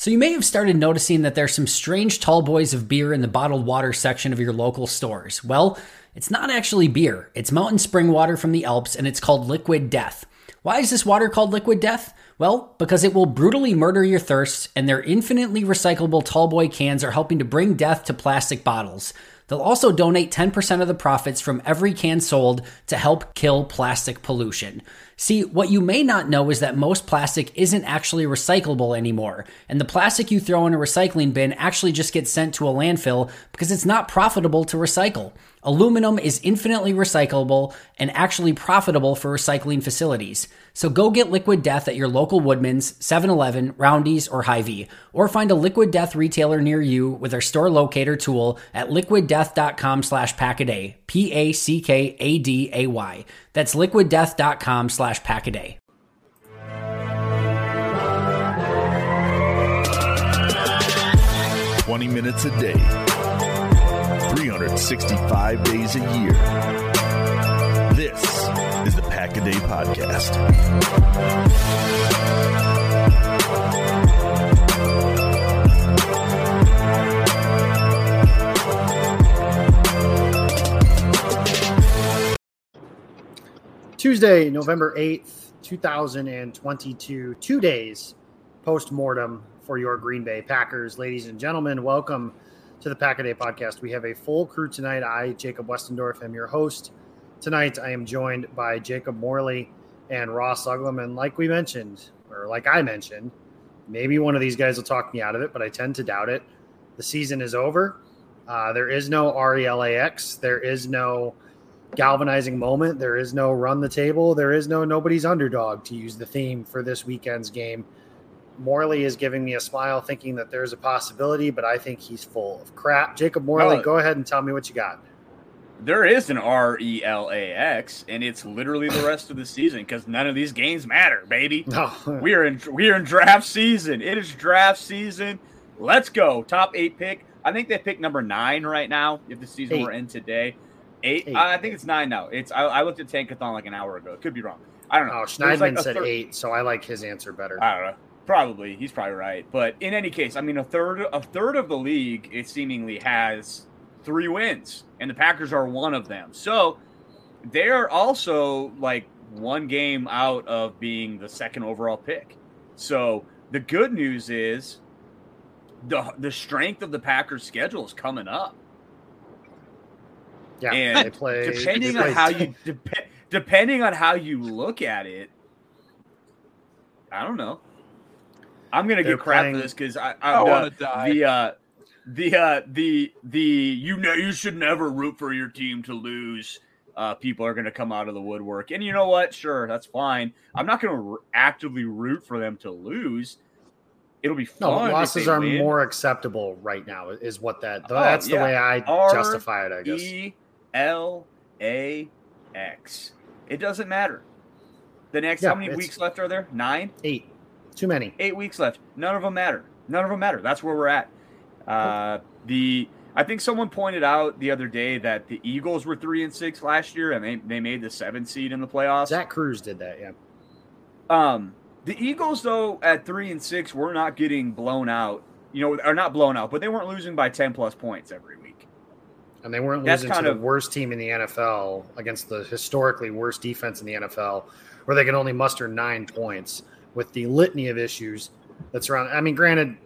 So you may have started noticing that there's some strange tall boys of beer in the bottled water section of your local stores. Well, it's not actually beer. It's mountain spring water from the Alps and it's called Liquid Death. Why is this water called Liquid Death? Well, because it will brutally murder your thirst, and their infinitely recyclable tallboy cans are helping to bring death to plastic bottles. They'll also donate 10% of the profits from every can sold to help kill plastic pollution. See, what you may not know is that most plastic isn't actually recyclable anymore, and the plastic you throw in a recycling bin actually just gets sent to a landfill because it's not profitable to recycle. Aluminum is infinitely recyclable and actually profitable for recycling facilities. So go get Liquid Death at your local Woodman's, 7-Eleven, Roundy's, or Hy-Vee, or find a Liquid Death retailer near you with our store locator tool at liquiddeath.com slash packaday, P-A-C-K-A-D-A-Y. That's liquiddeath.com slash packaday. Twenty minutes a day, 365 days a year. This is the Pack a Day Podcast. Tuesday, November 8th, 2022, two days post mortem for your Green Bay Packers. Ladies and gentlemen, welcome to the Pack a Day podcast. We have a full crew tonight. I, Jacob Westendorf, am your host. Tonight, I am joined by Jacob Morley and Ross Uglem. And like we mentioned, or like I mentioned, maybe one of these guys will talk me out of it, but I tend to doubt it. The season is over. Uh, there is no RELAX. There is no galvanizing moment. There is no run the table. There is no nobody's underdog to use the theme for this weekend's game. Morley is giving me a smile, thinking that there's a possibility, but I think he's full of crap. Jacob Morley, Well- go ahead and tell me what you got. There is an R E L A X, and it's literally the rest of the season because none of these games matter, baby. No, We are in we are in draft season. It is draft season. Let's go. Top eight pick. I think they pick number nine right now. If the season Eight. were in today, eight. Eight. I think it's nine now. It's I, I looked at Tankathon like an hour ago. It could be wrong. I don't know. oh, Schneidman like said thir- eight, so I like his answer better. I don't know. Probably he's probably right. But in any case, I mean, a third a third of the league it seemingly has three wins, and the Packers are one of them. So they're also like one game out of being the second overall pick. So the good news is the the strength of the Packers schedule is coming up. Yeah, and they play. depending they on how you dep- depending on how you look at it, I don't know. I'm gonna They're get crap playing- for this because I, I I, wanna the, die. the uh the uh the the you know you should never root for your team to lose. Uh, people are going to come out of the woodwork, and you know what? Sure, that's fine. I'm not going to r- actively root for them to lose. It'll be fun. if losses are win. more acceptable right now. Is what that? Oh, that's the way I R justify it. I guess. E L A X. It doesn't matter. The next, Yeah, how many weeks left are there? Nine, Eight. Too many. eight weeks left. None of them matter. None of them matter. That's where we're at. Uh, the I think someone pointed out the other day that the Eagles were three and six last year, and they, they made the seventh seed in the playoffs. Zach Kruse did that. Yeah. Um, the Eagles, though, at three and six, were not getting blown out. You know, are not blown out, but they weren't losing by ten plus points every week. And they weren't That's losing to kind the worst team in the NFL against the historically worst defense in the NFL, where they can only muster nine points with the litany of issues that surround. I mean, granted,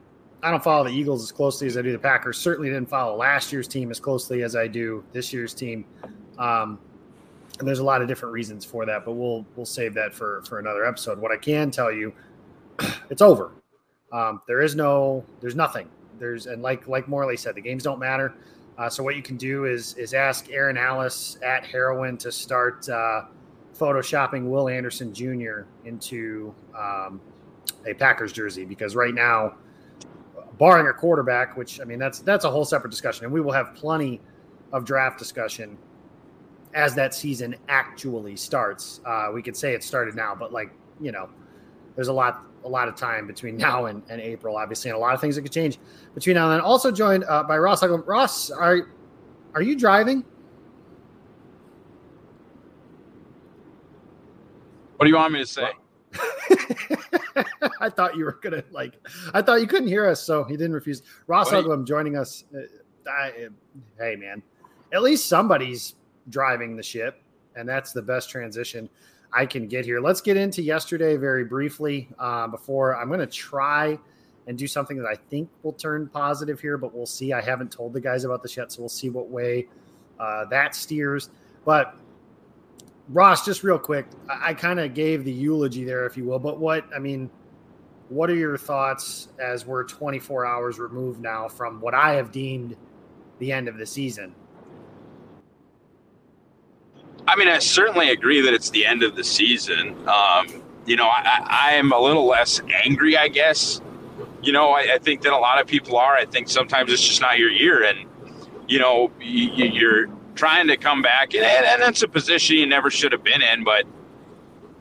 I don't follow the Eagles as closely as I do the Packers. Certainly didn't follow last year's team as closely as I do this year's team. Um, and there's a lot of different reasons for that, but we'll we'll save that for for another episode. What I can tell you, it's over. Um, there is no, there's nothing. There's and like like Morley said, the games don't matter. Uh, so what you can do is is ask Aaron Alice at Heroin to start uh, photoshopping Will Anderson Jr. into um, a Packers jersey because right now, barring a quarterback, which I mean that's that's a whole separate discussion, and we will have plenty of draft discussion as that season actually starts. Uh, we could say it started now, but like you know, there's a lot a lot of time between now and, and April, obviously, and a lot of things that could change between now and then. Also joined uh, by Ross. Ross, are are you driving? What do you want me to say? I thought you were gonna like. I thought you couldn't hear us, so he didn't refuse. Ross What do you- Uglem joining us. Uh, I, hey man, at least somebody's driving the ship, and that's the best transition I can get here. Let's get into yesterday very briefly. Uh, before I'm going to try and do something that I think will turn positive here, but we'll see. I haven't told the guys about this yet, so we'll see what way uh, that steers. But Ross, just real quick, I, I kind of gave the eulogy there, if you will. But what I mean, what are your thoughts as we're 24 hours removed now from what I have deemed the end of the season? I mean, I certainly agree that it's the end of the season. Um, you know, I, I am a little less angry, I guess. You know, I, I think that a lot of people are. I think sometimes it's just not your year, and you know, you, you're trying to come back, and, and that's a position you never should have been in. But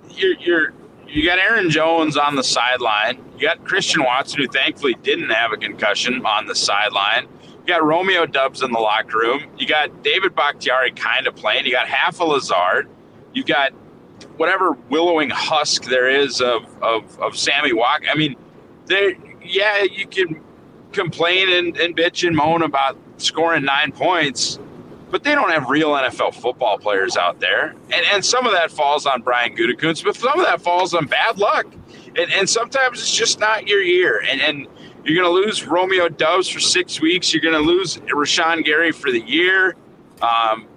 you're you're you got Aaron Jones on the sideline. You got Christian Watson, who thankfully didn't have a concussion, on the sideline. You got Romeo Doubs in the locker room. You got David Bakhtiari kind of playing. You got half a Lazard. You got whatever willowing husk there is of, of, of Sammy Walk. I mean, there, yeah, you can complain and, and bitch and moan about scoring nine points, but they don't have real NFL football players out there. And, and some of that falls on Brian Gutekunst, but some of that falls on bad luck. And, and sometimes it's just not your year. And, and you're going to lose Romeo Doubs for six weeks. You're going to lose Rashan Gary for the year. Um,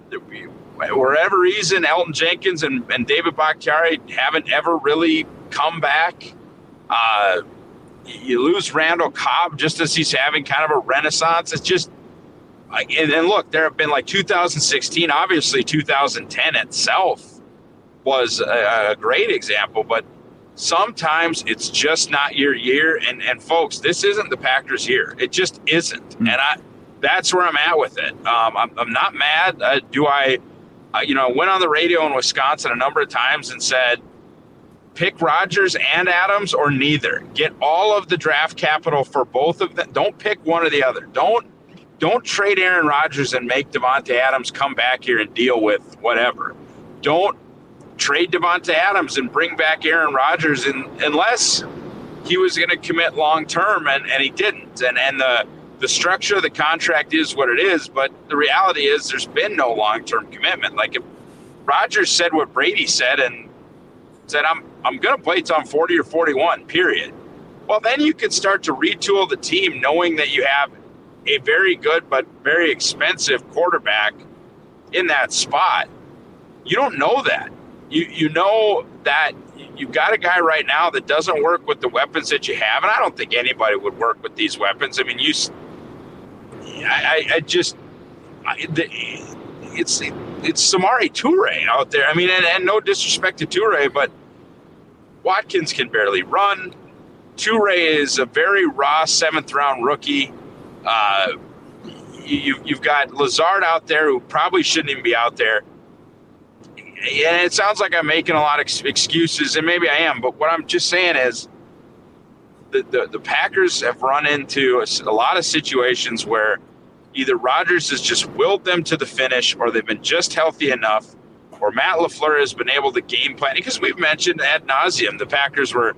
whatever reason, Elgton Jenkins and, and David Bakhtiari haven't ever really come back. Uh, you lose Randall Cobb just as he's having kind of a renaissance. It's just, and, and look, there have been like 2016, obviously 2010 itself was a, a great example, but sometimes it's just not your year. And, and folks, this isn't the Packers' year. It just isn't. Mm. And I, that's where I'm at with it. Um, I'm, I'm not mad. Uh, do I, uh, you know, I went on the radio in Wisconsin a number of times and said, pick Rodgers and Adams or neither. Get all of the draft capital for both of them. Don't pick one or the other. Don't don't trade Aaron Rodgers and make Davante Adams come back here and deal with whatever. Don't trade Davante Adams and bring back Aaron Rodgers in, unless he was going to commit long term and, and he didn't. And and the the structure of the contract is what it is, but the reality is there's been no long term commitment. Like if Rodgers said what Brady said and said I'm I'm going to play till I'm 40 or 41, period. Well, then you can start to retool the team knowing that you have a very good but very expensive quarterback in that spot. You don't know that. You you know that you've got a guy right now that doesn't work with the weapons that you have, and I don't think anybody would work with these weapons. I mean, you, I, I just, I, the, it's it's Samori Toure out there. I mean, and, and no disrespect to Toure, but Watkins can barely run. Toure is a very raw seventh round rookie. Uh, you, you've got Lazard out there who probably shouldn't even be out there. And it sounds like I'm making a lot of excuses, and maybe I am, but what I'm just saying is the, the, the Packers have run into a, a lot of situations where either Rodgers has just willed them to the finish or they've been just healthy enough or Matt LaFleur has been able to game plan because we've mentioned ad nauseum the Packers were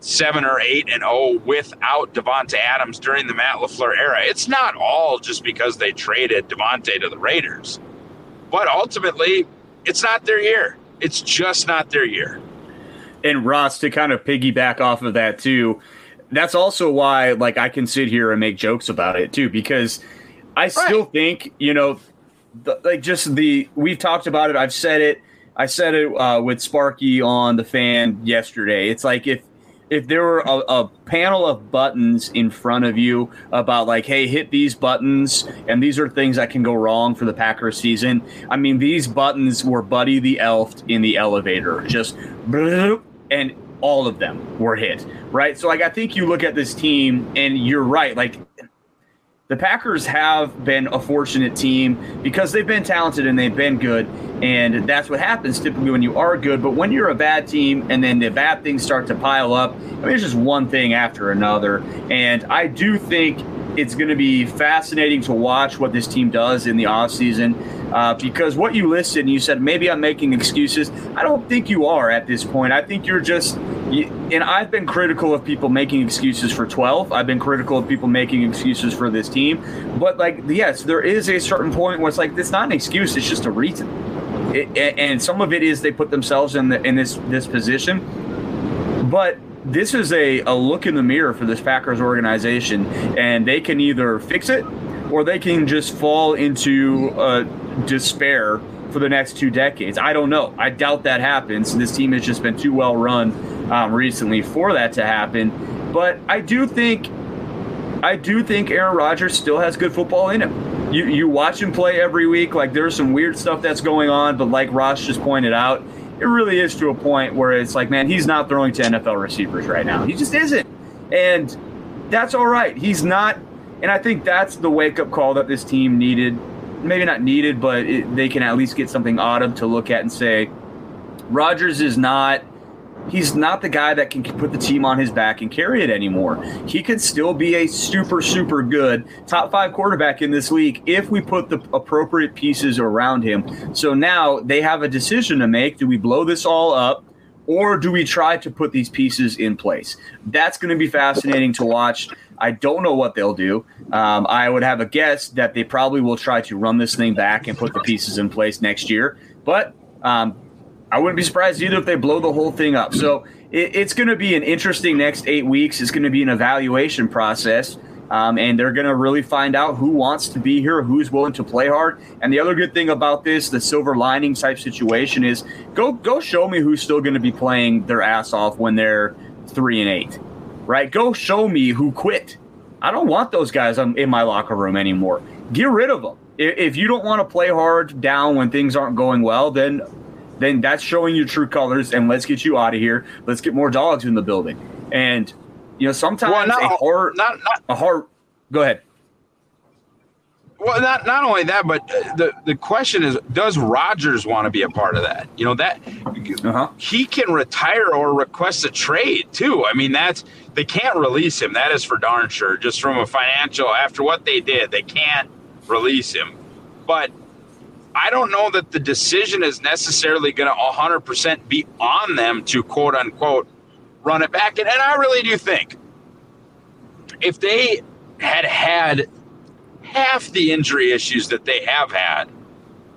seven or eight and oh without Davante Adams during the Matt LaFleur era. It's not all just because they traded Davante to the Raiders, but ultimately, it's not their year. It's just not their year. And Ross, to kind of piggyback off of that too, that's also why like I can sit here and make jokes about it too because I still right. think you know the, like just the we've talked about it. I've said it. I said it uh, with Sparky on the fan yesterday. It's like if if there were a, a, panel of buttons in front of you about like, hey, hit these buttons, and these are things that can go wrong for the Packers season. I mean, these buttons were Buddy the Elf in the elevator, just and all of them were hit, right? So like, I think you look at this team, and you're right, like the Packers have been a fortunate team because they've been talented and they've been good. And that's what happens typically when you are good. But when you're a bad team and then the bad things start to pile up, I mean, it's just one thing after another. And I do think it's going to be fascinating to watch what this team does in the offseason uh, because what you listed, you said maybe I'm making excuses. I don't think you are at this point. I think you're just, and I've been critical of people making excuses for 12. I've been critical of people making excuses for this team. But, like, yes, there is a certain point where it's like, it's not an excuse, it's just a reason. It, and some of it is they put themselves in, the, in this, this position. But this is a, a look in the mirror for this Packers organization, and they can either fix it or they can just fall into uh, despair for the next two decades. I don't know. I doubt that happens. This team has just been too well run um, recently for that to happen. But I do think, I do think Aaron Rodgers still has good football in him. You you watch him play every week. Like there's some weird stuff that's going on, but like Ross just pointed out, it really is to a point where it's like, man, he's not throwing to NFL receivers right now. He just isn't, and that's all right. He's not, and I think that's the wake up call that this team needed maybe not needed, but it, they can at least get something out of to look at and say, Rodgers is not. He's not the guy that can put the team on his back and carry it anymore. He could still be a super, super good top five quarterback in this league if we put the appropriate pieces around him. So now they have a decision to make. Do we blow this all up? Or do we try to put these pieces in place? That's going to be fascinating to watch. I don't know what they'll do. Um, I would have a guess that they probably will try to run this thing back and put the pieces in place next year. But um, I wouldn't be surprised either if they blow the whole thing up. So it, it's going to be an interesting next eight weeks. It's going to be an evaluation process. Um, and they're going to really find out who wants to be here, who's willing to play hard. And the other good thing about this, the silver lining type situation, is go go show me who's still going to be playing their ass off when they're three and eight, right? Go show me who quit. I don't want those guys in my locker room anymore. Get rid of them. If you don't want to play hard down when things aren't going well, then then that's showing your true colors. And let's get you out of here. Let's get more dogs in the building. And you know, sometimes well, not, a heart, not, not, a heart. Go ahead. Well, not not only that, but the the question is, does Rodgers want to be a part of that? You know that uh-huh. he can retire or request a trade too. I mean, that's they can't release him. That is for darn sure. Just from a financial, after what they did, they can't release him. But I don't know that the decision is necessarily going to 100% be on them to quote unquote run it back. And, and I really do think if they had had half the injury issues that they have had,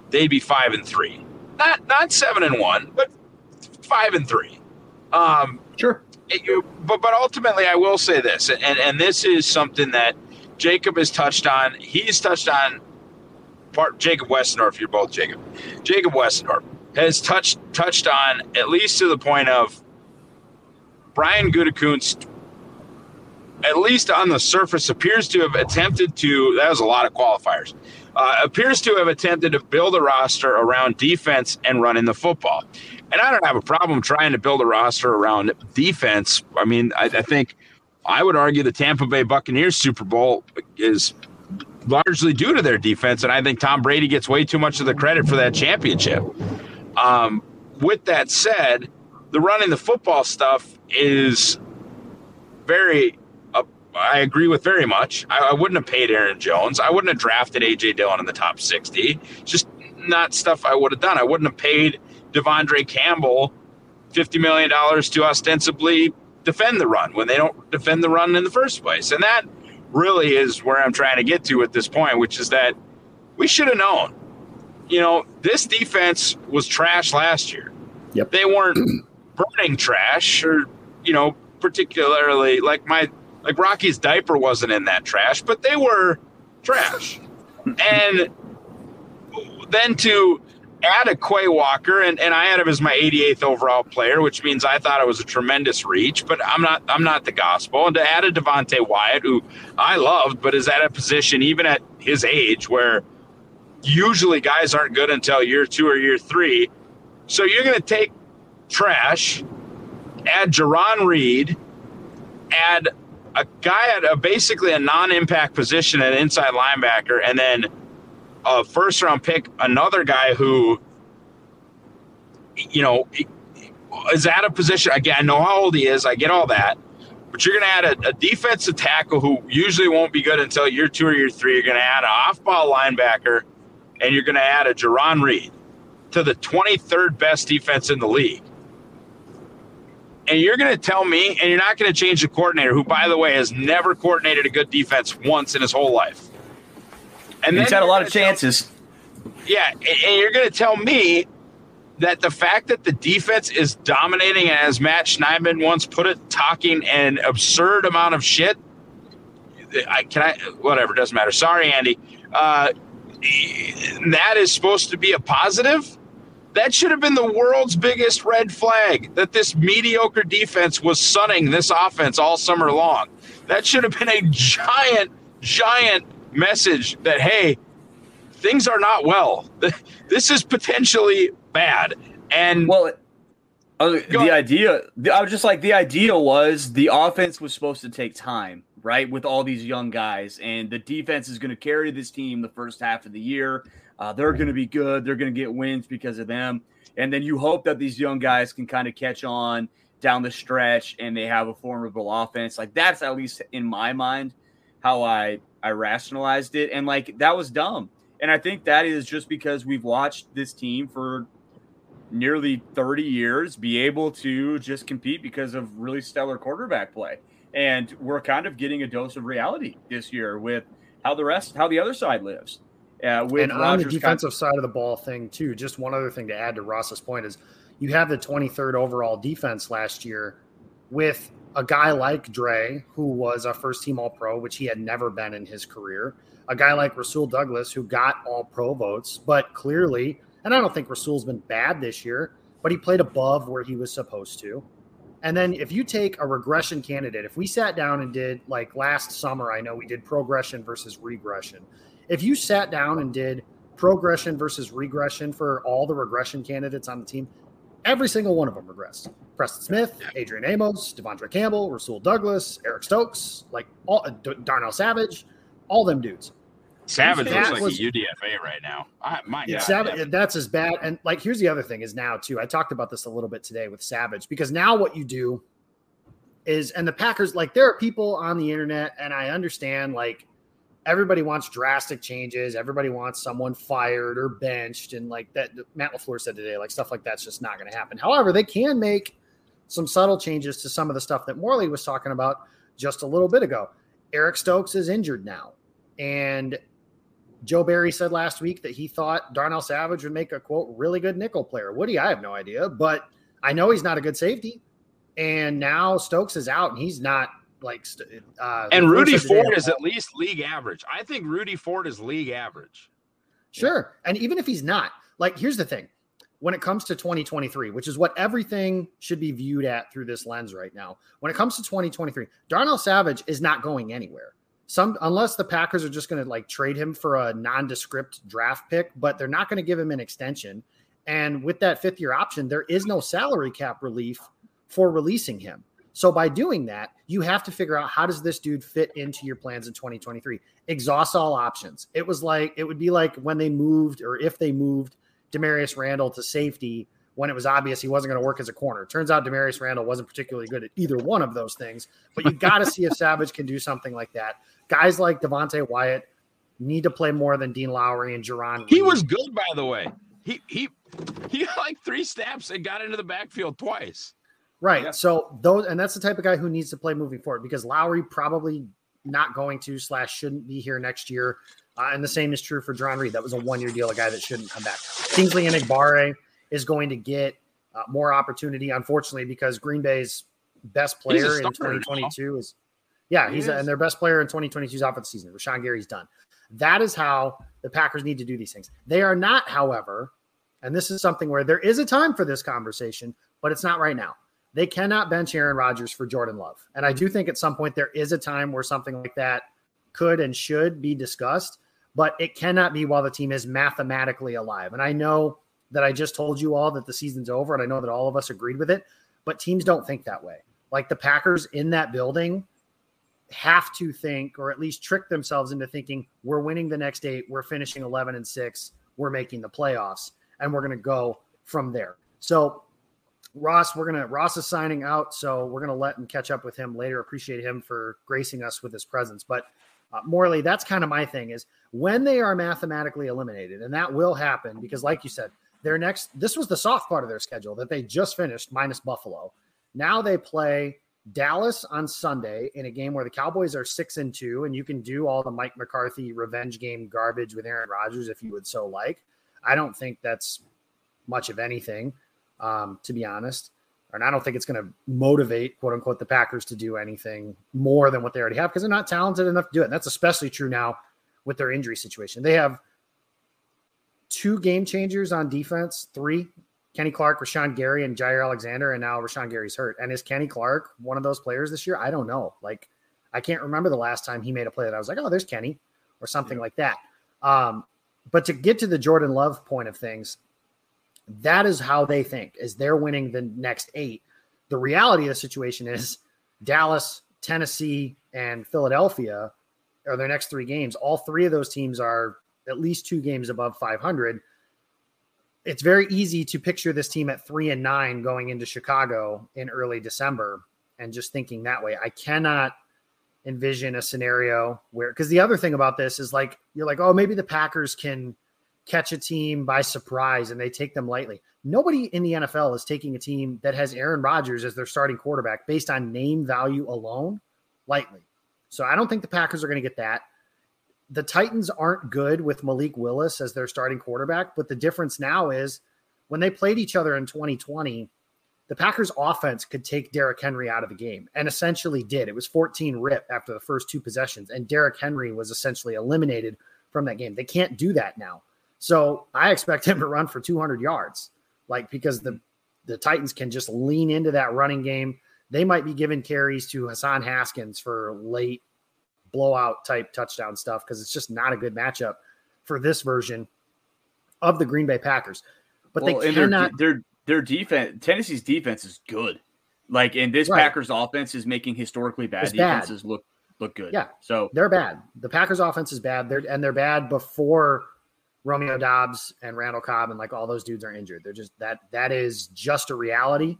they'd be five and three. Not not seven and one, but five and three. Um, sure. It, but but ultimately, I will say this, and and this is something that Jacob has touched on. He's touched on part Jacob Westendorf, you're both Jacob. Jacob Westendorf has touched touched on at least to the point of Brian Gutekunst at least on the surface, appears to have attempted to. That was a lot of qualifiers. Uh, appears to have attempted to build a roster around defense and running the football. And I don't have a problem trying to build a roster around defense. I mean, I, I think I would argue the Tampa Bay Buccaneers Super Bowl is largely due to their defense, and I think Tom Brady gets way too much of the credit for that championship. Um, with that said, the running the football stuff is very uh, I agree with very much. I, I, wouldn't have paid Aaron Jones. I wouldn't have drafted AJ Dillon in the top 60. Just not stuff I would have done. I wouldn't have paid De'Vondre Campbell $50 million to ostensibly defend the run when they don't defend the run in the first place. And that really is where I'm trying to get to at this point, which is that we should have known. You know, this defense was trash last year. Yep. They weren't burning trash or, you know, particularly like my like Rocky's diaper wasn't in that trash, but they were trash. and then to add a Quay Walker, and, and I had him as my 88th overall player, which means I thought it was a tremendous reach, but I'm not I'm not the gospel. And to add a Devonte Wyatt, who I loved, but is at a position even at his age where usually guys aren't good until year two or year three. So you're going to take trash, add Jarran Reed, add a guy at a, basically a non-impact position at inside linebacker, and then a first-round pick, another guy who, you know, is at a position. Again, I know how old he is. I get all that, but you're going to add a, a, defensive tackle who usually won't be good until year two or year three. You're going to add an off-ball linebacker, and you're going to add a Jarran Reed to the 23rd best defense in the league and you're going to tell me, and you're not going to change the coordinator, who, by the way, has never coordinated a good defense once in his whole life. And he's had a lot of chances. Tell, yeah, and you're going to tell me that the fact that the defense is dominating, as Matt Schneidman once put it, talking an absurd amount of shit. I can I whatever doesn't matter. Sorry, Andy. Uh, that is supposed to be a positive that should have been the world's biggest red flag that this mediocre defense was sunning this offense all summer long. That should have been a giant, giant message that, hey, things are not well. This is potentially bad. And well, uh, the idea, I was just like, the idea was the offense was supposed to take time, right? With all these young guys, and the defense is going to carry this team the first half of the year uh, they're going to be good. They're going to get wins because of them. And then you hope that these young guys can kind of catch on down the stretch and they have a formidable offense. Like that's at least in my mind how I I rationalized it. And like that was dumb. And I think that is just because we've watched this team for nearly 30 years be able to just compete because of really stellar quarterback play. And we're kind of getting a dose of reality this year with how the rest, how the other side lives. Uh, with and on the defensive side of the ball thing too, just one other thing to add to Ross's point is you have the 23rd overall defense last year with a guy like Dre, who was a first team All Pro, which he had never been in his career. A guy like Rasul Douglas, who got All Pro votes, but clearly, and I don't think Rasul's been bad this year, but he played above where he was supposed to. And then if you take a regression candidate, if we sat down and did like last summer, I know we did progression versus regression if you sat down and did progression versus regression for all the regression candidates on the team, every single one of them regressed. Preston Smith, Adrian Amos, De'Vondre Campbell, Rasul Douglas, Eric Stokes, like all uh, Darnell Savage, all them dudes. Savage looks like was, a UDFA right now. I, my God, Savage, yeah. that's as bad. And like, here's the other thing: is now too. I talked about this a little bit today with Savage because now what you do is, and the Packers, like, there are people on the internet, and I understand, like, everybody wants drastic changes. Everybody wants someone fired or benched, and like that Matt LaFleur said today, like stuff like that's just not going to happen. However, they can make some subtle changes to some of the stuff that Morley was talking about just a little bit ago. Eric Stokes is injured now, and Joe Barry said last week that he thought Darnell Savage would make a quote really good nickel player. Woody, I have no idea, but I know he's not a good safety. And now Stokes is out, and he's not like uh, and Rudy Ford is at least league average. I think Rudy Ford is league average. Sure. And even if he's not, like, here's the thing when it comes to 2023, which is what everything should be viewed at through this lens right now. When it comes to 2023, Darnell Savage is not going anywhere. Some unless the Packers are just going to like trade him for a nondescript draft pick, but they're not going to give him an extension. And with that fifth year option, there is no salary cap relief for releasing him. So by doing that, you have to figure out how does this dude fit into your plans in 2023. Exhaust all options. It was like it would be like when they moved or if they moved Damarious Randall to safety when it was obvious he wasn't going to work as a corner. Turns out Damarious Randall wasn't particularly good at either one of those things, but you got to see if Savage can do something like that. Guys like Devonte Wyatt need to play more than Dean Lowry and Jarran. He was good, by the way. He he he like three snaps and got into the backfield twice. Right. Yeah. So those, and that's the type of guy who needs to play moving forward because Lowry probably not going to slash shouldn't be here next year. Uh, and the same is true for John Reed. That was a one year deal, a guy that shouldn't come back. Kingsley Enagbare is going to get uh, more opportunity, unfortunately, because Green Bay's best player in 2022 now. is, yeah, he he's a, and their best player in 2022 is off for the season. Rashan Gary's done. That is how the Packers need to do these things. They are not, however, and this is something where there is a time for this conversation, but it's not right now. They cannot bench Aaron Rodgers for Jordan Love. And I mm-hmm. do think at some point there is a time where something like that could and should be discussed, but it cannot be while the team is mathematically alive. And I know that I just told you all that the season's over, and I know that all of us agreed with it, but teams don't think that way. Like the Packers in that building have to think, or at least trick themselves into thinking, we're winning the next eight, we're finishing 11 and six, we're making the playoffs, and we're going to go from there. So Ross, we're gonna Ross is signing out, so we're gonna let him catch up with him later. Appreciate him for gracing us with his presence. But uh, Morley, that's kind of my thing is when they are mathematically eliminated, and that will happen because, like you said, their next this was the soft part of their schedule that they just finished minus Buffalo. Now they play Dallas on Sunday in a game where the Cowboys are six and two, and you can do all the Mike McCarthy revenge game garbage with Aaron Rodgers if you would so like. I don't think that's much of anything um, to be honest. And I don't think it's going to motivate, quote unquote, the Packers to do anything more than what they already have because they're not talented enough to do it. And that's especially true now with their injury situation. They have two game changers on defense, three Kenny Clark, Rashan Gary, and Jaire Alexander. And now Rashan Gary's hurt. And is Kenny Clark one of those players this year? I don't know. Like, I can't remember the last time he made a play that I was like, oh, there's Kenny or something yeah. like that. Um, but to get to the Jordan Love point of things, that is how they think is they're winning the next eight. The reality of the situation is Dallas, Tennessee, and Philadelphia are their next three games. All three of those teams are at least two games above 500. It's very easy to picture this team at three and nine going into Chicago in early December and just thinking that way. I cannot envision a scenario where, because the other thing about this is like, you're like, oh, maybe the Packers can catch a team by surprise and they take them lightly. Nobody in the NFL is taking a team that has Aaron Rodgers as their starting quarterback based on name value alone lightly. So I don't think the Packers are going to get that. The Titans aren't good with Malik Willis as their starting quarterback, but the difference now is when they played each other in 2020, the Packers offense could take Derrick Henry out of the game and essentially did. It was 14 rip after the first two possessions, and Derrick Henry was essentially eliminated from that game. They can't do that now. So I expect him to run for 200 yards, like because the the Titans can just lean into that running game. They might be giving carries to Hassan Haskins for late blowout type touchdown stuff because it's just not a good matchup for this version of the Green Bay Packers. But well, they cannot. Their, their their defense, Tennessee's defense is good. Like, and this right. Packers offense is making historically bad it's defenses bad. look look good. Yeah, so they're bad. The Packers offense is bad. They're and they're bad before Romeo Doubs and Randall Cobb and like all those dudes are injured. They're just that that is just a reality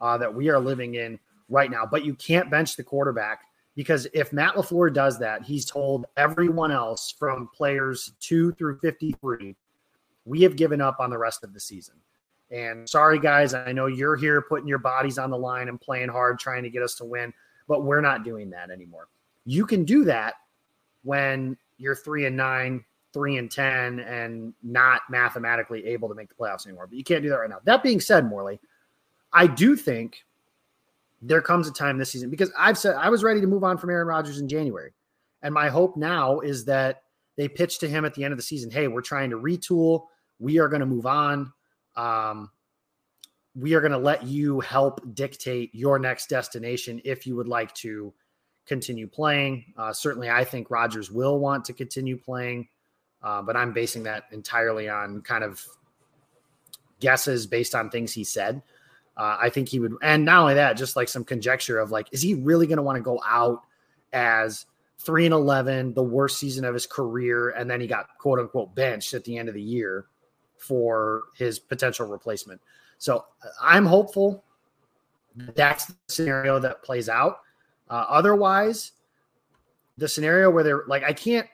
uh, that we are living in right now. But you can't bench the quarterback because if Matt LaFleur does that, he's told everyone else from players two through 53, we have given up on the rest of the season. And sorry, guys, I know you're here putting your bodies on the line and playing hard, trying to get us to win, but we're not doing that anymore. You can do that when you're three and nine, three and ten and not mathematically able to make the playoffs anymore. But you can't do that right now. That being said, Morley, I do think there comes a time this season because I've said I was ready to move on from Aaron Rodgers in January. And my hope now is that they pitch to him at the end of the season, "Hey, we're trying to retool. We are going to move on. Um, we are going to let you help dictate your next destination if you would like to continue playing. Uh, certainly, I think Rodgers will want to continue playing, uh, but I'm basing that entirely on kind of guesses based on things he said. Uh, I think he would, and not only that, just like some conjecture of like, is he really going to want to go out as three and eleven, the worst season of his career, and then he got quote unquote benched at the end of the year for his potential replacement. So I'm hopeful that's the scenario that plays out. Uh, otherwise, the scenario where they're like, I can't,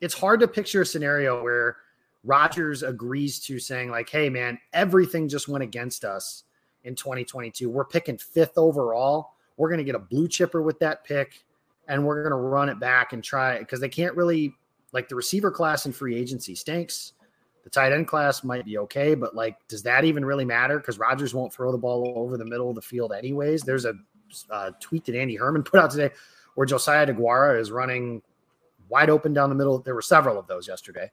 it's hard to picture a scenario where Rodgers agrees to saying, like, hey, man, everything just went against us in 2022. We're picking fifth overall. We're going to get a blue chipper with that pick and we're going to run it back and try it because they can't really, like, the receiver class in free agency stinks. The tight end class might be okay, but like, does that even really matter? Because Rodgers won't throw the ball over the middle of the field anyways. There's a uh, tweet that Andy Herman put out today where Josiah Deguara is running wide open down the middle. There were several of those yesterday.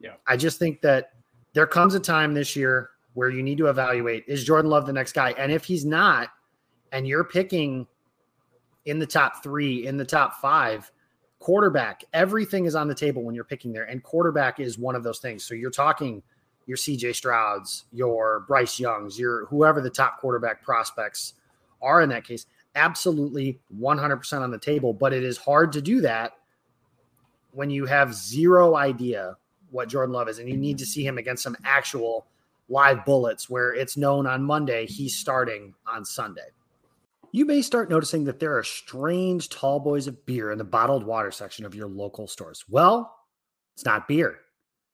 Yeah. I just think that there comes a time this year where you need to evaluate is Jordan Love the next guy? And if he's not, and you're picking in the top three, in the top five, quarterback, everything is on the table when you're picking there. And quarterback is one of those things. So you're talking your CJ Strouds, your Bryce Youngs, your whoever the top quarterback prospects are in that case. Absolutely 100% on the table. But it is hard to do that when you have zero idea what Jordan Love is. And you need to see him against some actual live bullets where it's known on Monday he's starting on Sunday. You may start noticing that there are strange tall boys of beer in the bottled water section of your local stores. Well, it's not beer.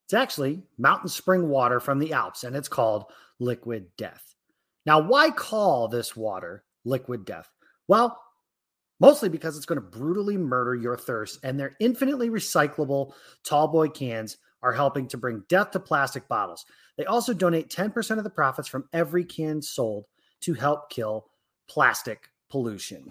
It's actually mountain spring water from the Alps, and it's called Liquid Death. Now, why call this water Liquid Death? Well, mostly because it's going to brutally murder your thirst, and their infinitely recyclable tall boy cans are helping to bring death to plastic bottles. They also donate 10% of the profits from every can sold to help kill plastic pollution.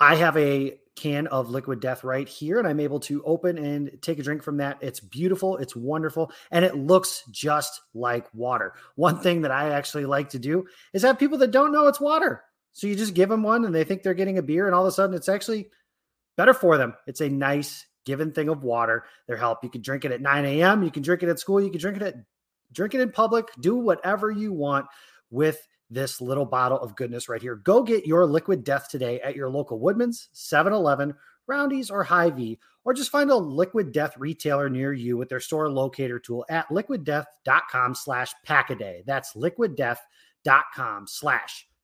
I have a can of liquid death right here, and I'm able to open and take a drink from that. It's beautiful, it's wonderful, and it looks just like water. One thing that I actually like to do is have people that don't know it's water. So you just give them one and they think they're getting a beer, and all of a sudden it's actually better for them. It's a nice given thing of water. Their help. You can drink it at 9 a.m. You can drink it at school. You can drink it at drink it in public. Do whatever you want with this little bottle of goodness right here. Go get your liquid death today at your local Woodman's, 7 Eleven, Roundy's, or Hy-Vee, or just find a liquid death retailer near you with their store locator tool at liquiddeath.com slash pack a day. That's liquiddeath.com slash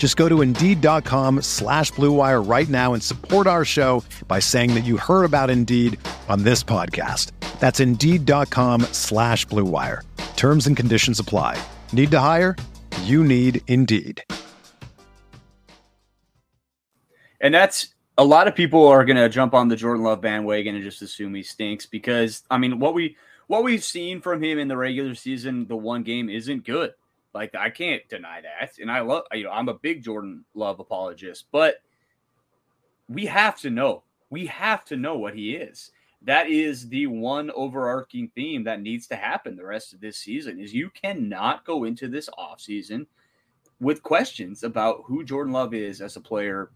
Just go to Indeed.com slash BlueWire right now and support our show by saying that you heard about Indeed on this podcast. That's Indeed.com slash BlueWire. Terms and conditions apply. Need to hire? You need Indeed. And that's a lot of people are going to jump on the Jordan Love bandwagon and just assume he stinks because I mean what we what we've seen from him in the regular season, the one game isn't good. Like I can't deny that, and I love you know I'm a big Jordan Love apologist, but we have to know we have to know what he is. That is the one overarching theme that needs to happen the rest of this season is you cannot go into this offseason with questions about who Jordan Love is as a player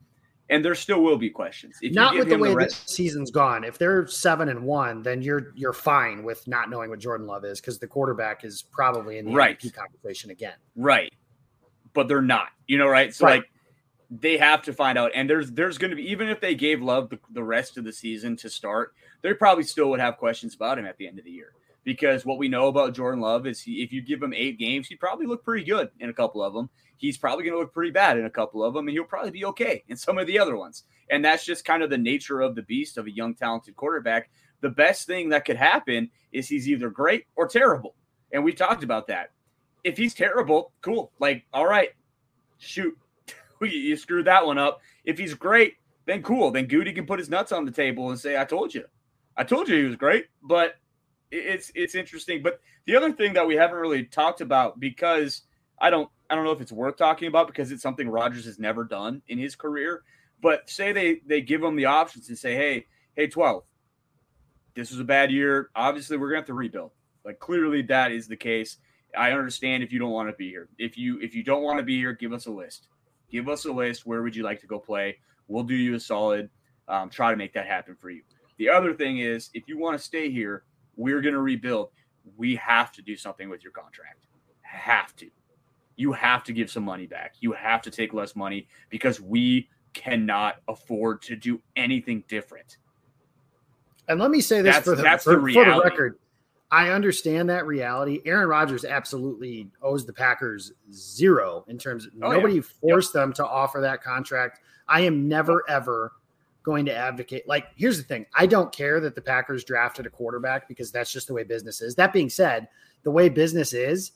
and there still will be questions. If not with the way rest- this season's gone. If they're seven and one, then you're you're fine with not knowing what Jordan Love is because the quarterback is probably in the Right. MVP conversation again. Right. But they're not. You know, right? So Right. like they have to find out. And there's there's gonna be even if they gave Love the, the rest of the season to start, they probably still would have questions about him at the end of the year. Because what we know about Jordan Love is he, if you give him eight games, he'd probably look pretty good in a couple of them. He's probably going to look pretty bad in a couple of them, and he'll probably be okay in some of the other ones. And that's just kind of the nature of the beast of a young, talented quarterback. The best thing that could happen is he's either great or terrible. And we talked about that. If he's terrible, cool. Like, all right, shoot, you screwed that one up. If he's great, then cool. Then Goody can put his nuts on the table and say, "I told you, I told you he was great." But it's it's interesting. But the other thing that we haven't really talked about because I don't I don't know if it's worth talking about because it's something Rodgers has never done in his career. But say they they give him the options and say, "Hey, hey, twelve, this was a bad year. Obviously, we're gonna have to rebuild." Like clearly, that is the case. I understand if you don't want to be here. If you if you don't want to be here, give us a list. Give us a list. Where would you like to go play? We'll do you a solid. Um, try to make that happen for you. The other thing is, if you want to stay here, we're going to rebuild. We have to do something with your contract. Have to. You have to give some money back. You have to take less money because we cannot afford to do anything different. And let me say this That's- for the, that's for, the for the record. I understand that reality. Aaron Rodgers absolutely owes the Packers zero in terms of Oh, yeah. nobody forced them to offer that contract. I am never ever going to advocate. Like, here's the thing: I don't care that the Packers drafted a quarterback because that's just the way business is. That being said, the way business is,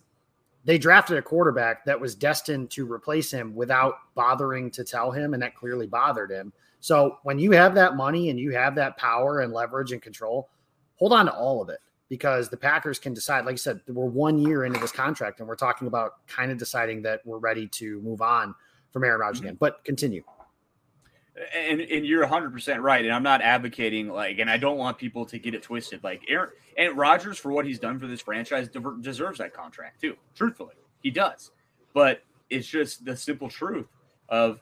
they drafted a quarterback that was destined to replace him without bothering to tell him, and that clearly bothered him. So when you have that money and you have that power and leverage and control, hold on to all of it because the Packers can decide. Like I said, we're one year into this contract and we're talking about kind of deciding that we're ready to move on from Aaron Rodgers mm-hmm. again. But continue. And and you're 100% right and i'm not advocating like and i don't want people to get it twisted like aaron and rodgers for what he's done for this franchise deserves that contract too truthfully he does but it's just the simple truth of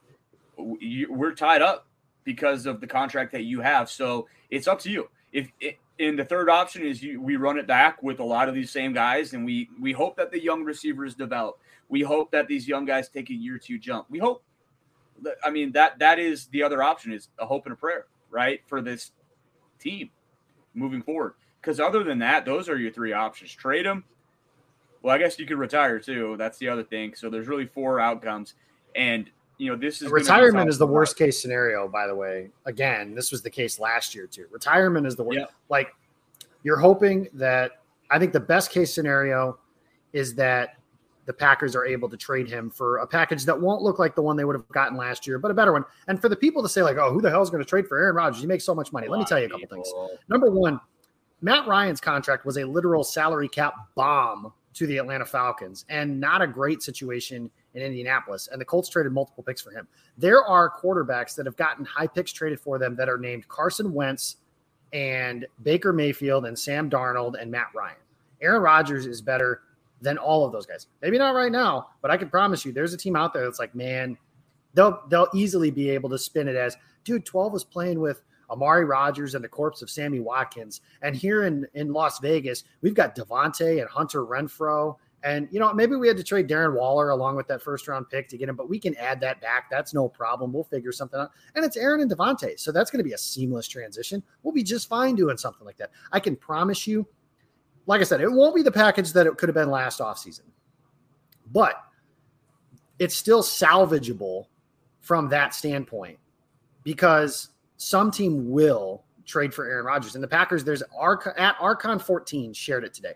we're tied up because of the contract that you have so it's up to you. If it, and the third option is you we run it back with a lot of these same guys and we we hope that the young receivers develop. We hope that these young guys take a year two jump. We hope I mean that that is the other option is a hope and a prayer, right, for this team moving forward. Because other than that, those are your three options: trade them. Well, I guess you could retire too. That's the other thing. So there's really four outcomes, and you know this is Retirement is the worst case scenario, by the way. Again, this was the case last year too. Retirement is the worst. Yeah. Like you're hoping that I think the best case scenario is that the Packers are able to trade him for a package that won't look like the one they would have gotten last year, but a better one. And for the people to say, like, oh, who the hell is going to trade for Aaron Rodgers? He makes so much money. Let me tell you a couple things. Number one, Matt Ryan's contract was a literal salary cap bomb to the Atlanta Falcons and not a great situation in Indianapolis. And the Colts traded multiple picks for him. There are quarterbacks that have gotten high picks traded for them that are named Carson Wentz and Baker Mayfield and Sam Darnold and Matt Ryan. Aaron Rodgers is better than all of those guys. Maybe not right now, but I can promise you there's a team out there that's like, man, they'll they'll easily be able to spin it as, dude, 12 is playing with Amari Rodgers and the corpse of Sammy Watkins. And here in, in Las Vegas, we've got Davante and Hunter Renfrow. And, you know, maybe we had to trade Darren Waller along with that first round pick to get him, but we can add that back. That's no problem. We'll figure something out. And it's Aaron and Davante. So that's going to be a seamless transition. We'll be just fine doing something like that. I can promise you, like I said, it won't be the package that it could have been last offseason, but it's still salvageable from that standpoint because some team will trade for Aaron Rodgers. And the Packers, there's at Archon 14 shared it today.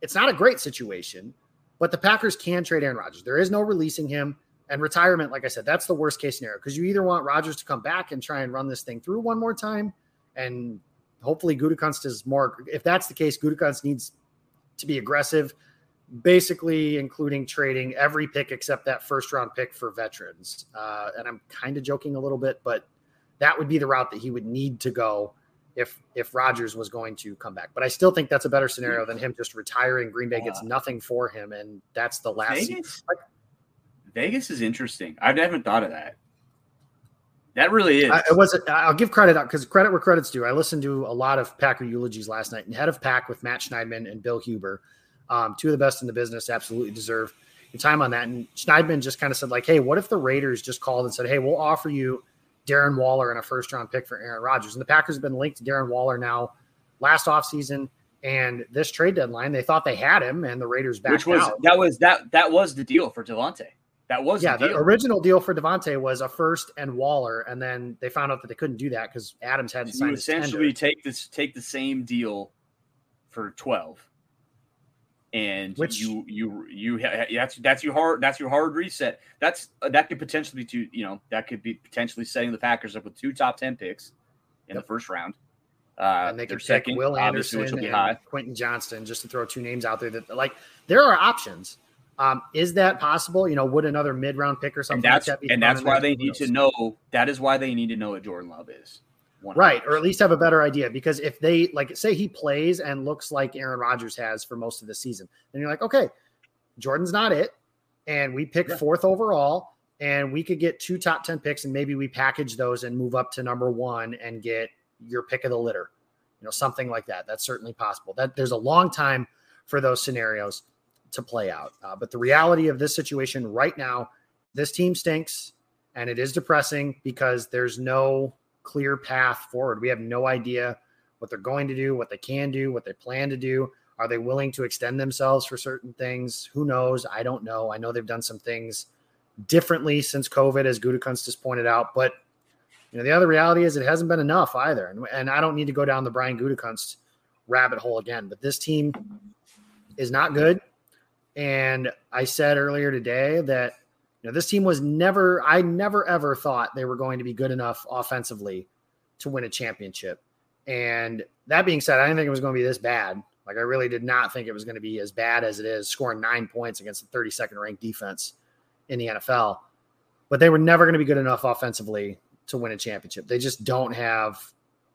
It's not a great situation, but the Packers can trade Aaron Rodgers. There is no releasing him. And retirement, like I said, that's the worst case scenario because you either want Rodgers to come back and try and run this thing through one more time, and hopefully Gutekunst is more. If that's the case, Gutekunst needs to be aggressive, basically including trading every pick except that first round pick for veterans. Uh, and I'm kind of joking a little bit, but that would be the route that he would need to go if if Rodgers was going to come back. But I still think that's a better scenario than him just retiring. Green Bay gets nothing for him, and that's the last. Vegas, Vegas is interesting. I haven't thought of that. That really is. I, it was. I'll give credit out because credit where credit's due. I listened to a lot of Packer eulogies last night, and head of Pack with Matt Schneidman and Bill Huber, um, two of the best in the business, absolutely deserve your time on that. And Schneidman just kind of said, like, "Hey, what if the Raiders just called and said, hey, we'll offer you Darren Waller and a first round pick for Aaron Rodgers?" And the Packers have been linked to Darren Waller now last offseason and this trade deadline. They thought they had him, and the Raiders backed Which was out. that was that that was the deal for Davante. That was yeah, the deal. original deal for Davante was a first and Waller, and then they found out that they couldn't do that because Adams hadn't you signed his essentially take this take the same deal for 12 and Which- you you you that's that's your hard that's your hard reset that's uh, that could potentially be two you know that could be potentially setting the packers up with two top 10 picks in Yep. the first round uh and they could second, Will obviously, Anderson which will be and high Quentin Johnston, just to throw two names out there. That like there are options. Um, is that possible? You know, would another mid round pick or and something that's like that be and that's why they need to know that is why they need to know what jordan love is 100%. right, or at least have a better idea. Because if they like say he plays and looks like Aaron Rodgers has for most of the season, then you're like, okay, Jordan's not it, and we pick Yeah. fourth overall, and we could get two top ten picks, and maybe we package those and move up to number one and get your pick of the litter, you know, something like that. That's certainly possible. That there's a long time for those scenarios to play out. Uh, but the reality of this situation right now, this team stinks, and it is depressing because there's no clear path forward. We have no idea what they're going to do, what they can do, what they plan to do. Are they willing to extend themselves for certain things? Who knows? I don't know. I know they've done some things differently since COVID, as Gutekunst just pointed out. But you know, the other reality is it hasn't been enough either. And, and I don't need to go down the Brian Gutekunst rabbit hole again. But this team is not good. And I said earlier today that you know this team was never. I never ever thought they were going to be good enough offensively to win a championship. And that being said, I didn't think it was going to be this bad. Like I really did not think it was going to be as bad as it is, scoring nine points against the 32nd ranked defense in the NFL. But they were never going to be good enough offensively to win a championship. They just don't have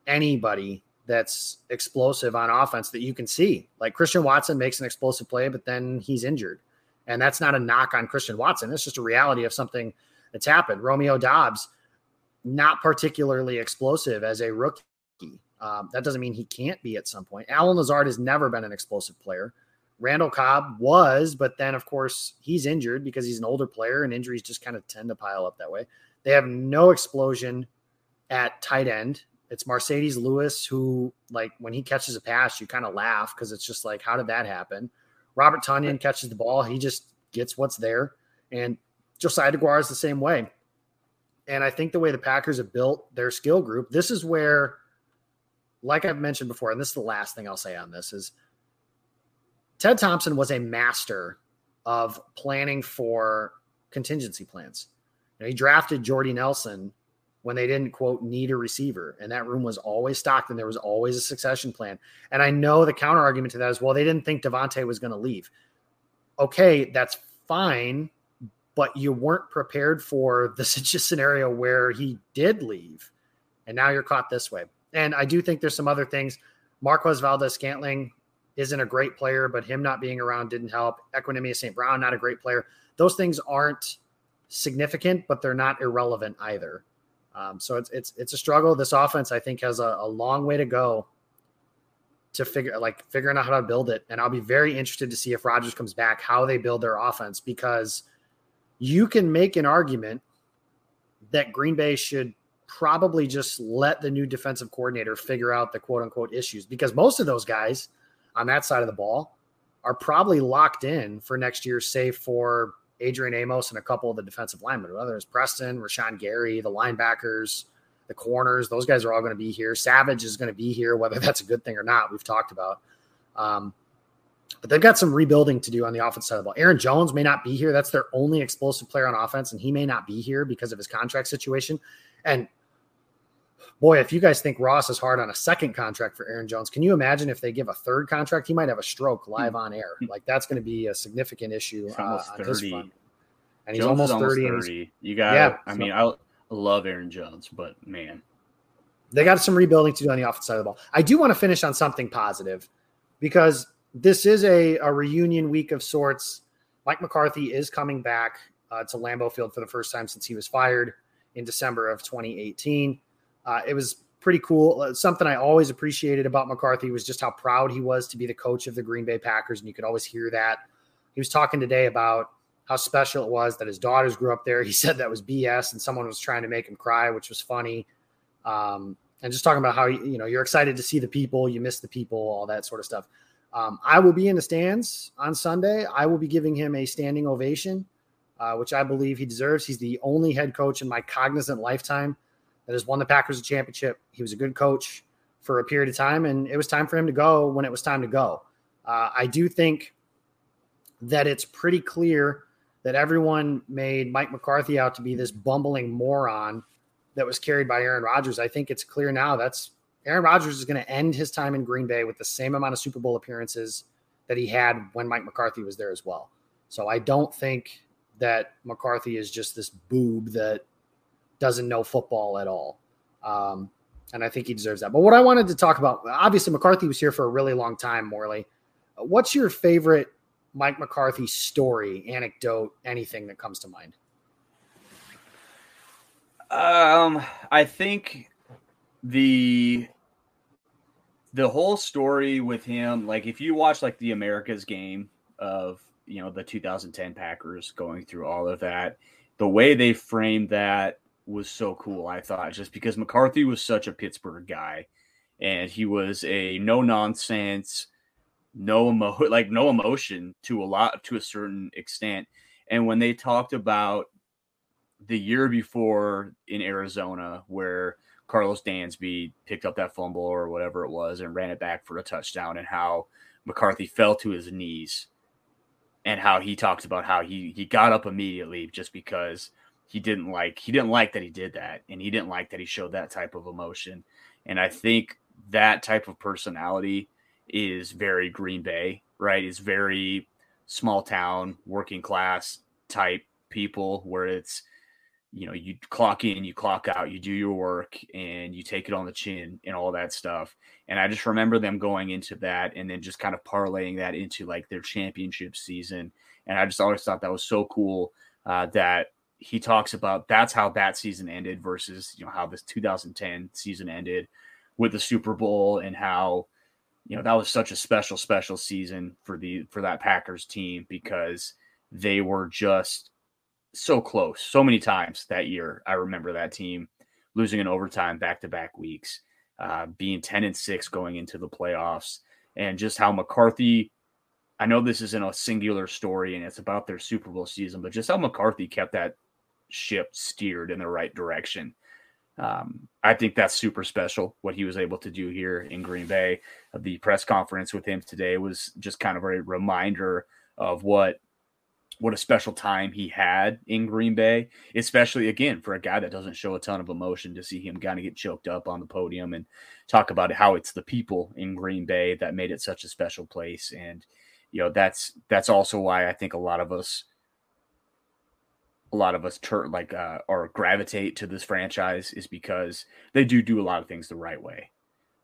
anybody that's explosive on offense that you can see. Like Christian Watson makes an explosive play, but then he's injured. And that's not a knock on Christian Watson. It's just a reality of something that's happened. Romeo Doubs, not particularly explosive as a rookie. Um, that doesn't mean he can't be at some point. Allen Lazard has never been an explosive player. Randall Cobb was, but then of course he's injured because he's an older player and injuries just kind of tend to pile up that way. They have no explosion at tight end. It's Marcedes Lewis who, like, when he catches a pass, you kind of laugh because it's just like, how did that happen? Robert Tonyan catches the ball, he just gets what's there. And Josiah Deguara is the same way. And I think the way the Packers have built their skill group, this is where, like I've mentioned before, and this is the last thing I'll say on this is Ted Thompson was a master of planning for contingency plans. You know, he drafted Jordy Nelson when they didn't quote need a receiver, and that room was always stocked, and there was always a succession plan. And I know the counter argument to that is, well, they didn't think Davante was going to leave. Okay, that's fine, but you weren't prepared for the scenario where he did leave, and now you're caught this way. And I do think there's some other things. Marquez Valdes-Scantling isn't a great player, but him not being around didn't help. Equanimeous St. Brown, not a great player. Those things aren't significant, but they're not irrelevant either. Um, so it's it's it's a struggle. This offense, I think, has a, a long way to go to figure like figuring out how to build it. And I'll be very interested to see if Rodgers comes back, how they build their offense, because you can make an argument that Green Bay should probably just let the new defensive coordinator figure out the quote unquote issues because most of those guys on that side of the ball are probably locked in for next year, save for Adrian Amos and a couple of the defensive linemen, whether it's Preston, Rashan Gary, the linebackers, the corners, those guys are all going to be here. Savage is going to be here, whether that's a good thing or not. We've talked about. Um, but they've got some rebuilding to do on the offense side of the ball. Aaron Jones may not be here. That's their only explosive player on offense, and he may not be here because of his contract situation. And boy, if you guys think Ross is hard on a second contract for Aaron Jones, can you imagine if they give a third contract? He might have a stroke live on air. Like that's going to be a significant issue He's uh, almost on his 30. front. And he's Jones almost 30. and he's- 30. You got Yeah, I so- mean, I love Aaron Jones, but man, they got some rebuilding to do on the offense side of the ball. I do want to finish on something positive because this is a, a reunion week of sorts. Mike McCarthy is coming back uh, to Lambeau Field for the first time since he was fired in December of 2018. Uh, it was pretty cool. Uh, something I always appreciated about McCarthy was just how proud he was to be the coach of the Green Bay Packers, and you could always hear that. He was talking today about how special it was that his daughters grew up there. He said that was BS, and someone was trying to make him cry, which was funny. Um, and just talking about how you know you're excited to see the people, you miss the people, all that sort of stuff. Um, I will be in the stands on Sunday. I will be giving him a standing ovation, uh, which I believe he deserves. He's the only head coach in my cognizant lifetime that has won the Packers a championship. He was a good coach for a period of time, and it was time for him to go when it was time to go. Uh, I do think that it's pretty clear that everyone made Mike McCarthy out to be this bumbling moron that was carried by Aaron Rodgers. I think it's clear now that's Aaron Rodgers is going to end his time in Green Bay with the same amount of Super Bowl appearances that he had when Mike McCarthy was there as well. So I don't think that McCarthy is just this boob that doesn't know football at all. Um, and I think he deserves that. But what I wanted to talk about, obviously, McCarthy was here for a really long time, Morley. What's your favorite Mike McCarthy story, anecdote, anything that comes to mind? Um, I think the the whole story with him, like if you watch like the America's game of you know the 2010 Packers going through all of that, the way they framed that was so cool. I thought just because McCarthy was such a Pittsburgh guy, and he was a no nonsense, no emo like no emotion to a lot to a certain extent. And when they talked about the year before in Arizona, where Karlos Dansby picked up that fumble or whatever it was and ran it back for a touchdown, and how McCarthy fell to his knees, and how he talked about how he he got up immediately just because he didn't like he didn't like that he did that, and he didn't like that he showed that type of emotion, and I think that type of personality is very Green Bay, right? Is very small town, working class type people where it's you know you clock in you clock out you do your work and you take it on the chin and all that stuff and i just remember them going into that and then just kind of parlaying that into like their championship season and i just always thought that was so cool uh, that he talks about that's how that season ended versus you know how this 2010 season ended with the super bowl and how you know that was such a special special season for the for that packers team because they were just so close so many times that year. I remember that team losing in overtime back to back weeks, uh, being 10 and 6 going into the playoffs, and just how McCarthy. I know this isn't a singular story and it's about their Super Bowl season, but just how McCarthy kept that ship steered in the right direction. Um, I think that's super special what he was able to do here in Green Bay. The press conference with him today was just kind of a reminder of what what a special time he had in Green Bay, especially again for a guy that doesn't show a ton of emotion to see him kind of get choked up on the podium and talk about how it's the people in Green Bay that made it such a special place. And, you know, that's, that's also why I think a lot of us, a lot of us like, uh, or gravitate to this franchise is because they do do a lot of things the right way.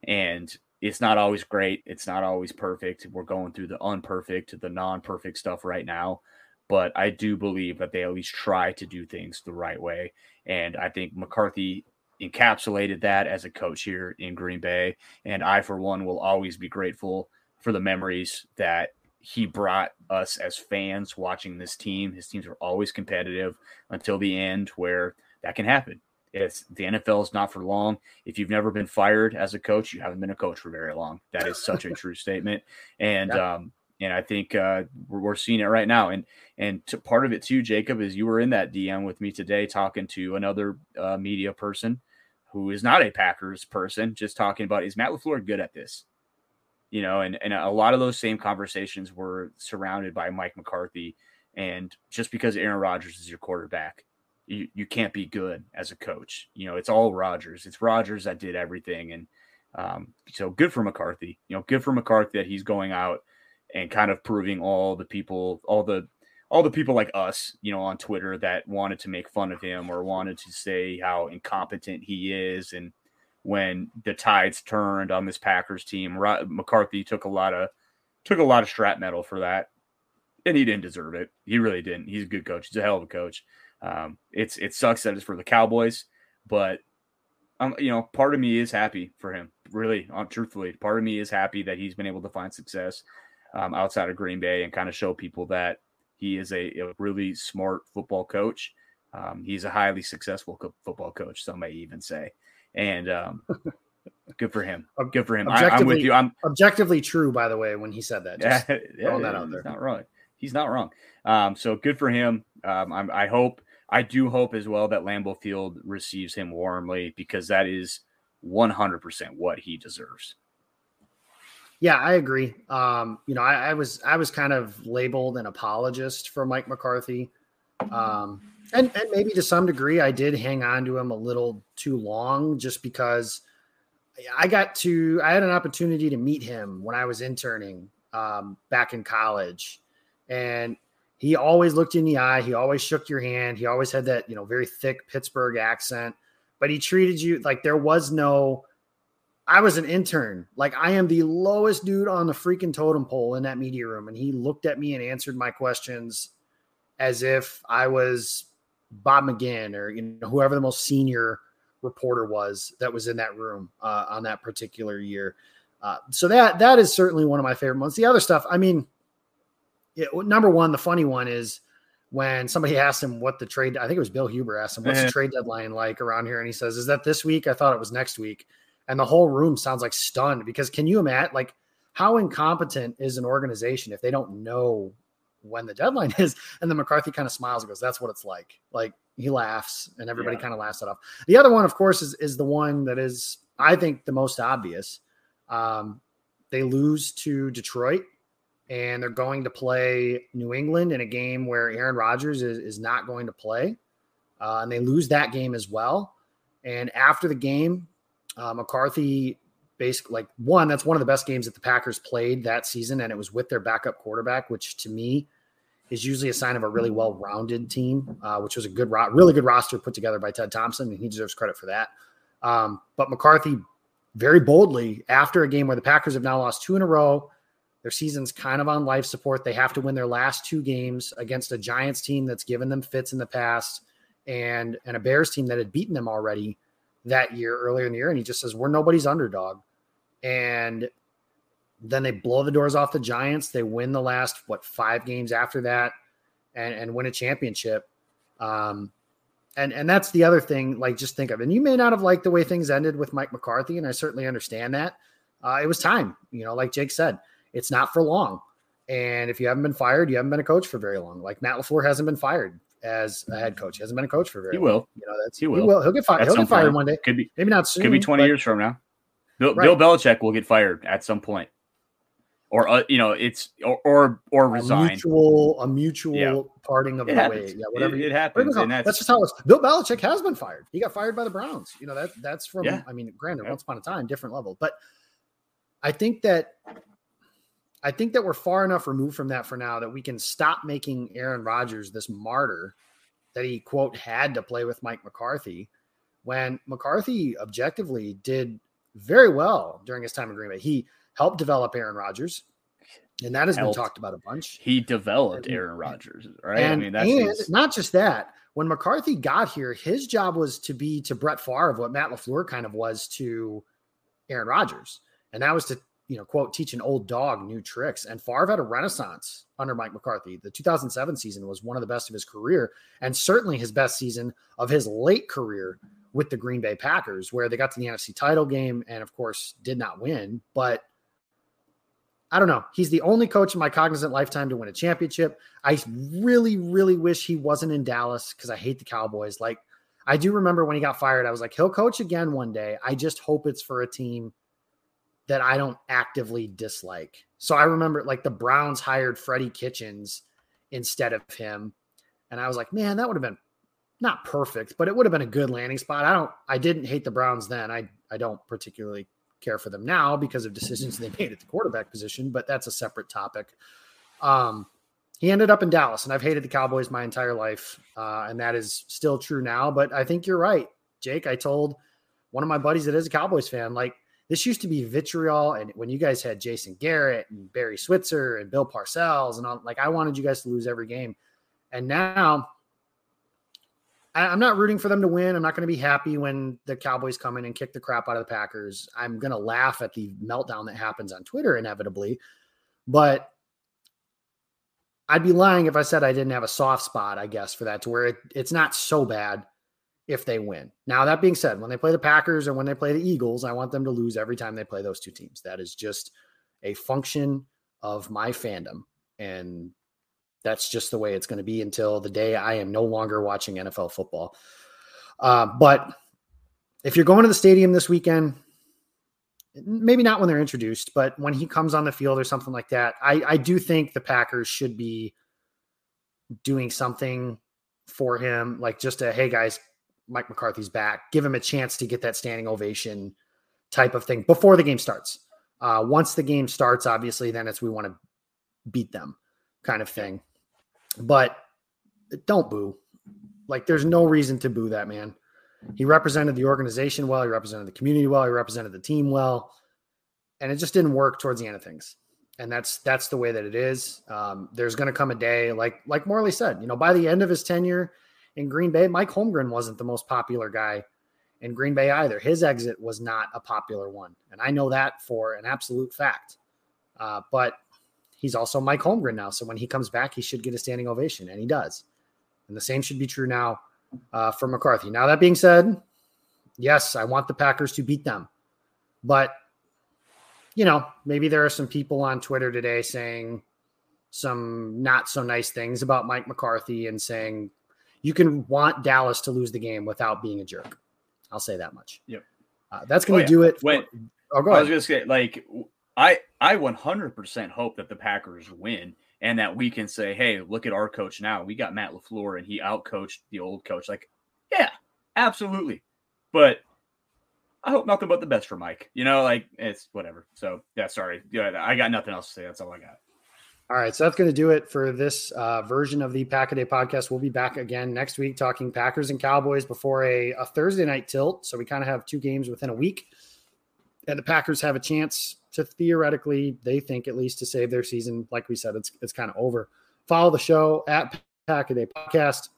And it's not always great. It's not always perfect. We're going through the unperfect, the non perfect stuff right now but I do believe that they at least try to do things the right way. And I think McCarthy encapsulated that as a coach here in Green Bay. And I, for one, will always be grateful for the memories that he brought us as fans watching this team. His teams are always competitive until the end, where that can happen. It's the NFL is not for long. If you've never been fired as a coach, you haven't been a coach for very long. That is such a true statement. And yeah. um, and I think uh, we're, we're, seeing it right now. And and part of it too, Jacob, is you were in that DM with me today, talking to another uh, media person who is not a Packers person, just talking about is Matt LaFleur good at this? You know, and and a lot of those same conversations were surrounded by Mike McCarthy. And just because Aaron Rodgers is your quarterback, you, you can't be good as a coach. You know, it's all Rodgers. It's Rodgers that did everything. And um, so good for McCarthy. You know, good for McCarthy that he's going out and kind of proving all the people, all the all the people like us, you know, on Twitter that wanted to make fun of him or wanted to say how incompetent he is. And when the tides turned on this Packers team, McCarthy took a lot of took a lot of strap metal for that, and he didn't deserve it. He really didn't. He's a good coach. He's a hell of a coach. Um, it's it sucks that it's for the Cowboys, but um, you know, part of me is happy for him. Really, um, truthfully, part of me is happy that he's been able to find success um, outside of Green Bay and kind of show people that he is a, a really smart football coach. Um, he's a highly successful co- football coach, some may even say, and um, good for him. Good for him. I, am with you. I'm objectively true, by the way, when he said that. Just yeah, throwing that out there. Not wrong. He's not wrong. Um, so good for him. Um, i hope I do hope as well that Lambeau Field receives him warmly because that is 100% what he deserves. Yeah, I agree. Um, you know, I, I, was I was kind of labeled an apologist for Mike McCarthy, um, and and maybe to some degree I did hang on to him a little too long, just because I got to I had an opportunity to meet him when I was interning um, back in college, and he always looked in the eye. He always shook your hand. He always had that, you know, very thick Pittsburgh accent, but he treated you like there was no, I was an intern. Like I am the lowest dude on the freaking totem pole in that media room. And he looked at me and answered my questions as if I was Bob McGinn or, you know, whoever the most senior reporter was that was in that room uh, on that particular year. Uh, so that, that is certainly one of my favorite ones. The other stuff, I mean, it, number one, the funny one is when somebody asked him what the trade, I think it was Bill Huber asked him, what's the trade deadline like around here? And he says, is that this week? I thought it was next week. And the whole room sounds like stunned because can you imagine, like, how incompetent is an organization if they don't know when the deadline is? And then McCarthy kind of smiles and goes, that's what it's like. Like, he laughs and everybody yeah. kind of laughs it off. The other one, of course, is, is the one that is, I think, the most obvious. Um, they lose to Detroit and they're going to play New England in a game where Aaron Rodgers is, is not going to play. Uh, and they lose that game as well. And after the game, uh, McCarthy basically, like, one, that's one of the best games that the Packers played that season. And it was with their backup quarterback, which to me is usually a sign of a really well rounded team, uh, which was a good, ro- really good roster put together by Ted Thompson. And he deserves credit for that. Um, but McCarthy very boldly, after a game where the Packers have now lost two in a row, their season's kind of on life support. They have to win their last two games against a Giants team that's given them fits in the past and and a Bears team that had beaten them already that year earlier in the year. And he just says, We're nobody's underdog. And then they blow the doors off the Giants. They win the last, what, five games after that and, and win a championship. Um, and and that's the other thing. Like, just think of, it. and you may not have liked the way things ended with Mike McCarthy, and I certainly understand that. Uh, it was time, you know, like Jake said, it's not for long. And if you haven't been fired, you haven't been a coach for very long. Like Matt LaFleur hasn't been fired as a head coach. He hasn't been a coach for very he long. Will. You know, that's he will. He will. He'll get fired. He'll get fired point. one day. Could be maybe not soon. Could be 20 years from now. Bill, right. Bill Belichick will get fired at some point. Or uh, you know, it's or or, or resign. A mutual, a mutual yeah. parting of it the happens. way. Yeah, whatever. It, it happens. And that's, that's, just how it's. Bill Belichick has been fired. He got fired by the Browns. You know that that's from. Yeah. I mean, granted, yeah. once upon a time, different level, but I think that I think that we're far enough removed from that for now that we can stop making Aaron Rodgers this martyr that he quote had to play with Mike McCarthy when McCarthy objectively did very well during his time in Green Bay. He helped develop Aaron Rodgers, and that has helped. been talked about a bunch. He developed Aaron Rodgers, right? And, I mean, that's and his... not just that. When McCarthy got here, his job was to be to Brett Favre of what Matt LaFleur kind of was to Aaron Rodgers, and that was to you know, quote, teach an old dog new tricks. And Favre had a renaissance under Mike McCarthy. The 2007 season was one of the best of his career, and certainly his best season of his late career with the Green Bay Packers, where they got to the NFC title game and, of course, did not win. But I don't know. He's the only coach in my cognizant lifetime to win a championship. I really, really wish he wasn't in Dallas because I hate the Cowboys. Like, I do remember when he got fired, I was like, he'll coach again one day. I just hope it's for a team that I don't actively dislike. So I remember like the Browns hired Freddie Kitchens instead of him. And I was like, man, that would have been not perfect, but it would have been a good landing spot. I don't I didn't hate the Browns then. I I don't particularly care for them now because of decisions they made at the quarterback position, but that's a separate topic. Um he ended up in Dallas, and I've hated the Cowboys my entire life, uh, and that is still true now. But I think you're right, Jake. I told one of my buddies that is a Cowboys fan, like this used to be vitriol. And when you guys had Jason Garrett and Barry Switzer and Bill Parcells and all, like I wanted you guys to lose every game. And now I, am not rooting for them to win. I'm not going to be happy when the Cowboys come in and kick the crap out of the Packers. I'm going to laugh at the meltdown that happens on Twitter inevitably, but I'd be lying if I said I didn't have a soft spot, I guess, for that to where it, it's not so bad if they win. Now, that being said, when they play the Packers or when they play the Eagles, I want them to lose every time they play those two teams. That is just a function of my fandom. And that's just the way it's going to be until the day I am no longer watching NFL football. Uh, but if you're going to the stadium this weekend, maybe not when they're introduced, but when he comes on the field or something like that, I, I do think the Packers should be doing something for him, like just a hey guys, Mike McCarthy's back, give him a chance to get that standing ovation type of thing before the game starts. Uh, once the game starts, obviously, then it's we want to beat them kind of thing. But don't boo. Like, there's no reason to boo that man. He represented the organization well. He represented the community well. He represented the team well, and it just didn't work towards the end of things. And that's that's the way that it is. Um, there's going to come a day, like like Morley said, you know, by the end of his tenure in Green Bay, Mike Holmgren wasn't the most popular guy in Green Bay either. His exit was not a popular one, and I know that for an absolute fact. Uh, but he's also Mike Holmgren now, so when he comes back, he should get a standing ovation, and he does. And the same should be true now uh, for McCarthy. Now, that being said, yes, I want the Packers to beat them. But, you know, maybe there are some people on Twitter today saying some not so nice things about Mike McCarthy and saying you can want Dallas to lose the game without being a jerk. I'll say that much. Yep. Uh, that's going to oh, do it. When, oh, go I was going to say, like, I I 100% hope that the Packers win and that we can say, hey, look at our coach now. We got Matt LaFleur and he outcoached the old coach. Like, yeah, absolutely. But I hope nothing but the best for Mike. You know, like it's whatever. So yeah, sorry. Yeah, I got nothing else to say. That's all I got. All right, so that's going to do it for this uh, version of the Pack a Day podcast. We'll be back again next week talking Packers and Cowboys before a, a Thursday night tilt. So we kind of have two games within a week, and the Packers have a chance to theoretically, they think at least to save their season. Like we said, it's it's kind of over. Follow the show at Pack a Day Podcast.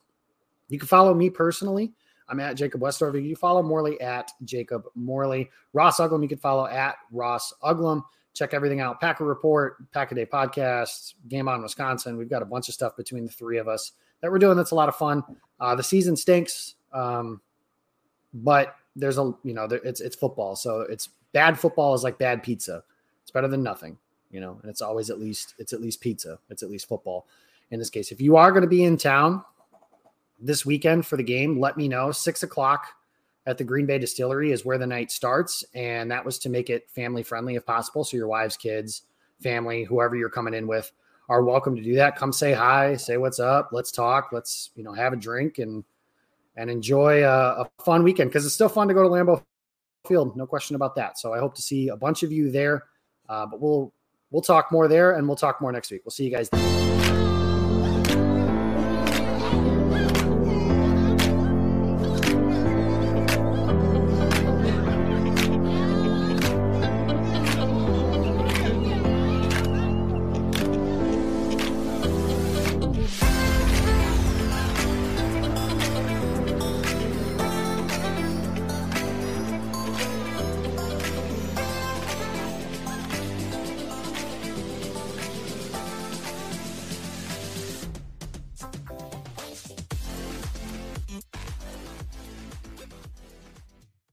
You can follow me personally. I'm at Jacob Westendorf. You follow Morley at Jacob Morley. Ross Uglem, you can follow at Ross Uglem. Check everything out. Packer Report, Pack a Day Podcast, Game On Wisconsin. We've got a bunch of stuff between the three of us that we're doing. That's a lot of fun. Uh, the season stinks, um, but there's a you know there, it's it's football, so it's bad football is like bad pizza. It's better than nothing, you know, and it's always at least it's at least pizza. It's at least football. In this case, if you are going to be in town this weekend for the game, let me know. Six o'clock at the Green Bay Distillery is where the night starts, and that was to make it family friendly if possible. So your wives, kids, family, whoever you're coming in with are welcome to do that. Come say hi, say what's up, let's talk, let's you know have a drink and and enjoy a, a fun weekend because it's still fun to go to Lambeau Field, no question about that. So I hope to see a bunch of you there. Uh, but we'll we'll talk more there, and we'll talk more next week. We'll see you guys. Then.